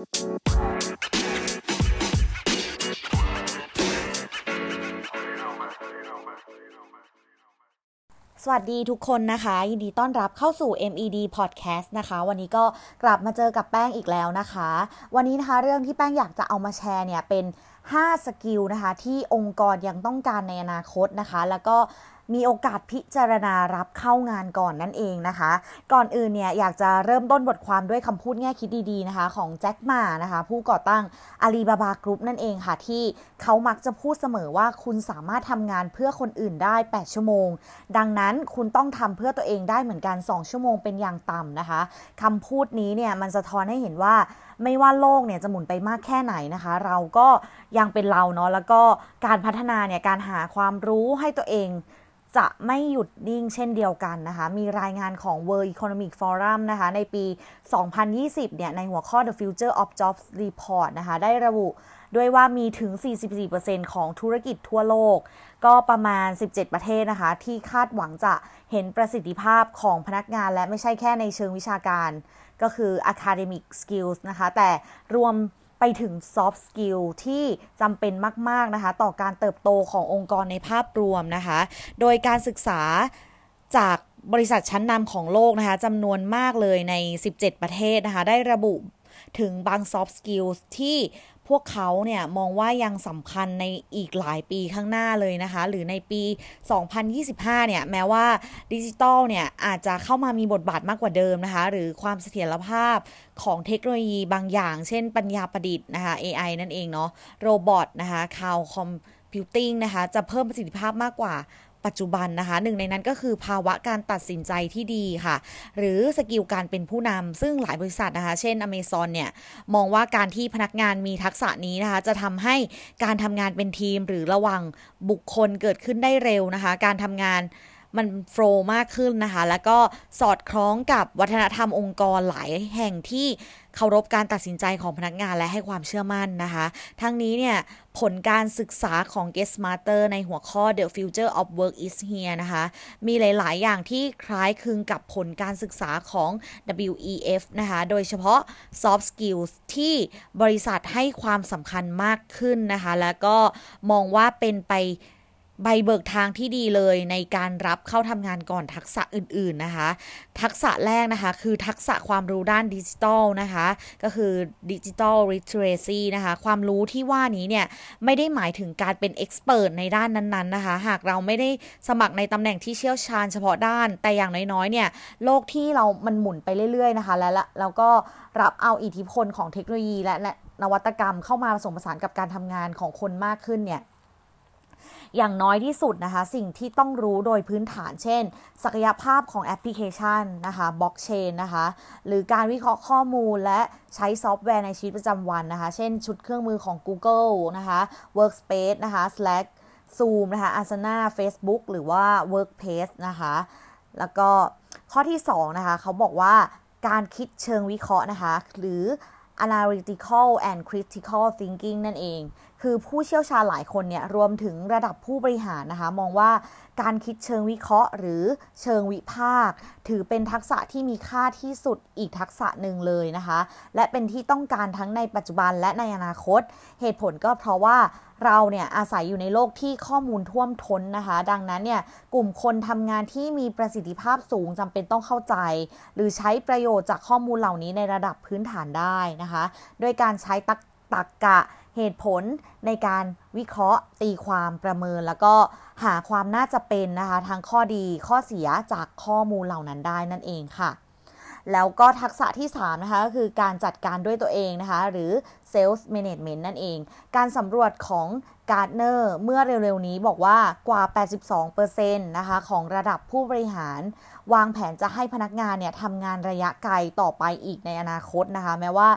สวัสดีทุกคนนะคะ ยินดีต้อนรับเข้าสู่ MED Podcast นะคะ วันนี้ก็กลับมาเจอกับแป้งอีกแล้วนะคะ วันนี้นะคะเรื่องที่แป้งอยากจะเอามาแชร์เนี่ยเป็น 5 skill นะคะ ที่องค์กรยังต้องการในอนาคตนะคะ แล้วก็ มีโอกาสพิจารณารับเข้างานก่อนนั่นเองนะคะ ก่อนอื่นเนี่ยอยากจะเริ่มต้นบทความด้วยคำพูดแง่คิดดีๆนะคะ ของแจ็คมานะคะ ผู้ก่อตั้งอาลีบาบากรุ๊ปนั่นเองค่ะ ที่เขามักจะพูดเสมอว่าคุณสามารถทำงานเพื่อคนอื่นได้ 8 ชั่วโมง ดังนั้นคุณต้องทำเพื่อตัวเองได้เหมือนกัน 2 ชั่วโมงเป็นอย่างต่ำนะคะคำพูดนี้เนี่ยมันสะท้อนให้เห็นว่าไม่ว่าโลกเนี่ยจะหมุนไปมากแค่ไหนนะคะ เราก็ยังเป็นเราเนาะแล้วก็การพัฒนาเนี่ยการหาความรู้ให้ตัวเอง จะไม่หยุดนิ่งเช่นเดียวกันนะคะ มีรายงานของ World Economic Forum นะคะ ในปี 2020 เนี่ย ในหัวข้อ The Future of Jobs Report นะคะ ได้ระบุด้วยว่ามีถึง 44%ของธุรกิจทั่วโลก ก็ประมาณ 17 ประเทศนะคะ ที่คาดหวังจะเห็นประสิทธิภาพของพนักงานและไม่ใช่แค่ในเชิงวิชาการ ก็คือ academic skills นะคะ แต่รวม ไปถึง soft skill ที่จำเป็นมาก ๆ นะคะ ต่อการเติบโตขององค์กรในภาพรวมนะคะ โดยการศึกษาจากบริษัทชั้นนำของโลกนะคะจำนวนมากเลยใน 17 ประเทศนะคะ ได้ระบุถึงบาง soft skills ที่ พวกเขาเนี่ยมองว่ายังสำคัญในอีกหลายปีข้างหน้าเลยนะคะ หรือในปี 2025 เนี่ย แม้ว่าดิจิตอลเนี่ย อาจจะเข้ามามีบทบาทมากกว่าเดิมนะคะ หรือความเสถียรภาพของเทคโนโลยีบางอย่าง เช่นปัญญาประดิษฐ์นะคะ AI นั่นเองเนาะ robot นะคะ cloud computing นะคะ จะเพิ่มประสิทธิภาพมากกว่า ปัจจุบันนะคะ หนึ่งในนั้นก็คือภาวะการตัดสินใจที่ดีค่ะ หรือ skill การเป็นผู้นำซึ่งหลายบริษัทนะคะ เช่นอเมซอนเนี่ย มองว่าการที่พนักงานมีทักษะนี้นะคะ จะทำให้การทำงานเป็นทีมหรือระหว่างบุคคลเกิดขึ้นได้เร็วนะคะ การทำงาน มัน flow มากขึ้นนะคะ แล้วก็สอดคล้องกับวัฒนธรรมองค์กรหลายแห่งที่เคารพการตัดสินใจของพนักงานและให้ความเชื่อมั่นนะคะ ทั้งนี้เนี่ย ผลการศึกษาของ Get Smarter ในหัวข้อ The Future of Work is Here นะคะ มีหลาย ๆ อย่างที่คล้ายคลึงกับผลการศึกษาของ WEF นะคะ โดยเฉพาะ soft skills ที่บริษัทให้ความสำคัญมากขึ้นนะคะ แล้วก็มองว่าเป็นไป ใบเบิกทางที่ดีเลยในการรับเข้าทำงานก่อนทักษะอื่นๆนะคะ ทักษะแรกนะคะคือทักษะความรู้ด้านดิจิทัลนะคะ ก็คือดิจิทัลริทเรซีนะคะ ความรู้ที่ว่านี้เนี่ย ไม่ได้หมายถึงการเป็นเอ็กซ์เพรสในด้านนั้นๆนะคะ หากเราไม่ได้สมัครในตำแหน่งที่เชี่ยวชาญเฉพาะด้าน แต่อย่างน้อยๆเนี่ย โลกที่เรามันหมุนไปเรื่อยๆนะคะ และแล้วก็รับเอาอิทธิพลของเทคโนโลยีและนวัตกรรมเข้ามาผสมผสานกับการทำงานของคนมากขึ้นเนี่ย อย่างน้อยที่สุดนะคะ สิ่งที่ต้องรู้โดยพื้นฐานเช่น ศักยภาพของแอปพลิเคชันนะคะบล็อกเชนนะคะหรือการวิเคราะห์ข้อมูลและใช้ซอฟต์แวร์ในชีวิตประจำวันนะคะ เช่นชุดเครื่องมือของ Google นะคะ Workspace นะคะ Slack Zoom นะคะ Asana Facebook หรือว่า Workplace นะคะ แล้วก็ข้อที่ 2 นะคะ เขาบอกว่าการคิดเชิงวิเคราะห์นะคะ หรือ analytical and critical thinking นั่นเอง คือผู้เชี่ยวชาญหลายคนเนี่ยรวมถึงระดับผู้บริหารนะคะ มองว่าการคิดเชิงวิเคราะห์ หรือเชิงวิพากษ์ถือเป็นทักษะที่มีค่าที่สุดอีกทักษะหนึ่งเลยนะคะ และเป็นที่ต้องการทั้งในปัจจุบันและในอนาคต เหตุผลก็เพราะว่าเราเนี่ยอาศัยอยู่ในโลกที่ข้อมูลท่วมท้นนะคะ ดังนั้นเนี่ยกลุ่มคนทำงานที่มีประสิทธิภาพสูงจำเป็นต้องเข้าใจ หรือใช้ประโยชน์จากข้อมูลเหล่านี้ในระดับพื้นฐานได้นะคะด้วยการใช้ตักตักกะ เหตุผลในการวิเคราะห์ ตีความประเมิน แล้วก็หาความน่าจะเป็นนะคะทางข้อดีข้อเสียจากข้อมูลเหล่านั้นได้นั่นเองค่ะ แล้วก็ทักษะที่ 3 นะคะก็คือการจัดการด้วยตัวเองนะคะ หรือ Sales Management นั่นเอง การสำรวจของการ์ดเนอร์เมื่อเร็วๆ นี้บอกว่ากว่า 82%นะคะของระดับผู้บริหาร วางแผนจะให้พนักงานเนี่ยทำงานระยะไกลต่อไปอีกในอนาคตนะคะ แม้ว่า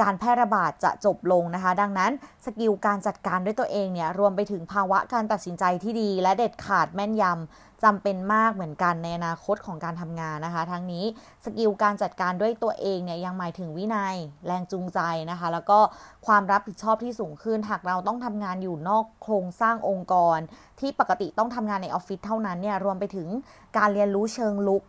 การแพร่ระบาดจะจบลงนะคะ ดังนั้น skill การจัดการด้วยตัวเองเนี่ยรวมไปถึงภาวะการตัดสินใจที่ดี และเด็ดขาดแม่นยำ จำเป็นมากเหมือนกันในอนาคตของการทำงานนะคะ ทั้งนี้ skill การจัดการด้วยตัวเองเนี่ยยังหมายถึงวินัย แรงจูงใจนะคะ แล้วก็ความรับผิดชอบที่สูงขึ้น หากเราต้องทำงานอยู่นอกโครงสร้างองค์กร ที่ปกติต้องทำงานในออฟฟิศเท่านั้นเนี่ยรวมไปถึงการเรียนรู้เชิงลุก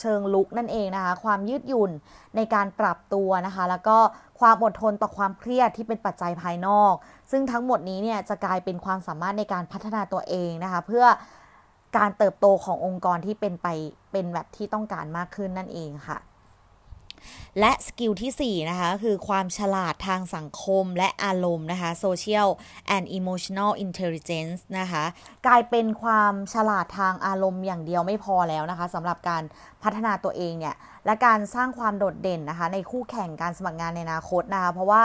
เชิงลุกนั่นเองนะคะ ความยืดหยุ่นในการปรับตัวนะคะ แล้วก็ความอดทนต่อความเครียดที่เป็นปัจจัยภายนอก ซึ่งทั้งหมดนี้เนี่ยจะกลายเป็นความสามารถในการพัฒนาตัวเองนะคะ เพื่อ การเติบโตขององค์กรที่เป็นไปเป็นแบบที่ต้องการมากขึ้นนั่นเองค่ะ และสกิลที่ 4 นะคะ คือความฉลาดทางสังคมและอารมณ์นะคะ social and emotional intelligence นะคะ กลายเป็นความฉลาดทางอารมณ์อย่างเดียวไม่พอแล้วนะคะสำหรับการพัฒนาตัวเองเนี่ย และการสร้างความโดดเด่นนะคะ ในคู่แข่งการสมัครงานในอนาคตนะคะ เพราะว่า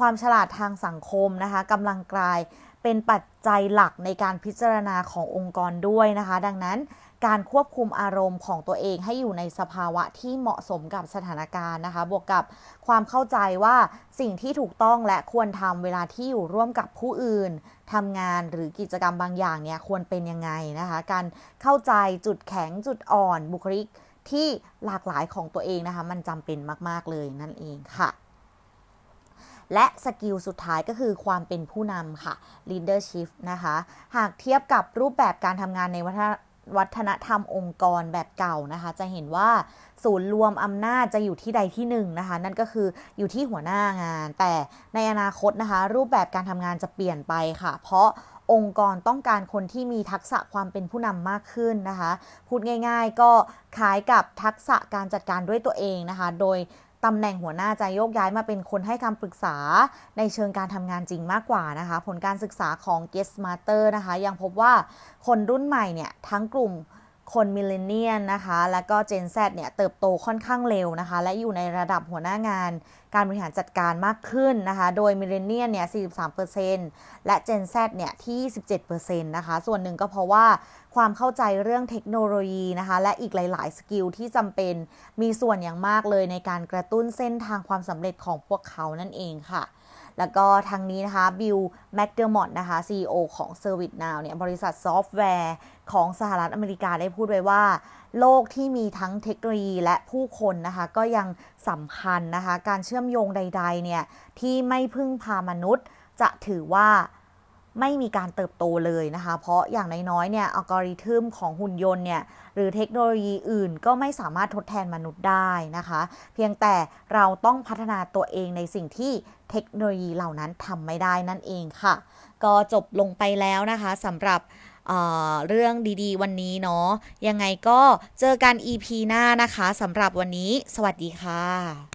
ความฉลาดทางสังคมนะคะกำลังกลาย เป็นปัจจัยหลักในการพิจารณาขององค์กรด้วยนะคะ ดังนั้นการควบคุมอารมณ์ของตัวเองให้อยู่ในสภาวะที่เหมาะสมกับสถานการณ์นะคะ บวกกับความเข้าใจว่าสิ่งที่ถูกต้องและควรทำเวลาที่อยู่ร่วมกับผู้อื่นทำงานหรือกิจกรรมบางอย่างเนี่ยควรเป็นยังไงนะคะ การเข้าใจจุดแข็งจุดอ่อนบุคลิกที่หลากหลายของตัวเองนะคะ มันจำเป็นมาก ๆ เลยนั่นเองค่ะ และสกิลสุดท้ายก็คือความเป็นผู้นำค่ะ leadership นะคะ หากเทียบกับรูปแบบการทำงานในวัฒนวัฒนธรรมองค์กรแบบเก่านะคะ จะเห็นว่าศูนย์รวมอำนาจจะอยู่ที่ใดที่หนึ่งนะคะ นั่นก็คืออยู่ที่หัวหน้างาน แต่ในอนาคตนะคะ รูปแบบการทำงานจะเปลี่ยนไปค่ะ เพราะองค์กรต้องการคนที่มีทักษะความเป็นผู้นำมากขึ้นนะคะ พูดง่าย ๆ ก็คล้ายกับทักษะการจัดการด้วยตัวเองนะคะ โดย ตำแหน่งหัวหน้าจะโยกย้ายมาเป็นคนให้คำปรึกษาในเชิงการทำงานจริงมากกว่านะคะ ผลการศึกษาของ g u e s t Master นะคะ ยังพบว่าคนรุ่นใหม่เนี่ยทั้งกลุ่ม คนมิเลเนียนนะคะ และก็ Gen Z เนี่ยเติบโตค่อนข้างเร็วนะคะ และอยู่ในระดับหัวหน้างาน การบริหารจัดการมากขึ้นนะคะ โดย millennial เนี่ย 43%และ Gen Z เนี่ยที่ 27%นะคะ ส่วนหนึ่งก็เพราะว่าความเข้าใจเรื่องเทคโนโลยีนะคะ และอีกหลาย ๆ skill ที่จำเป็นมีส่วนอย่างมากเลยในการกระตุ้นเส้นทางความสำเร็จของพวกเขานั่นเองค่ะแล้วก็ทางนี้นะคะ Bill McDermott นะคะ CEO ของ ServiceNow เนี่ยบริษัทซอฟต์แวร์ ของสหรัฐอเมริกาได้พูดไว้ว่า โลกที่มีทั้งเทคโนโลยีและผู้คนนะคะก็ยังสำคัญนะคะ การเชื่อมโยงใด ๆ เนี่ย ที่ไม่พึ่งพามนุษย์ จะถือว่าไม่มีการเติบโตเลยนะคะ เพราะอย่างน้อยๆเนี่ยอัลกอริทึมของหุ่นยนต์เนี่ยหรือเทคโนโลยีอื่นก็ไม่สามารถทดแทนมนุษย์ได้นะคะ เพียงแต่เราต้องพัฒนาตัวเองในสิ่งที่เทคโนโลยีเหล่านั้นทำไม่ได้นั่นเองค่ะ ก็จบลงไปแล้วนะคะสำหรับ เเรื่องดีๆ วันนี้เนาะยังไงก็เจอกัน EP หน้านะคะสำหรับวันนี้ สวัสดีค่ะ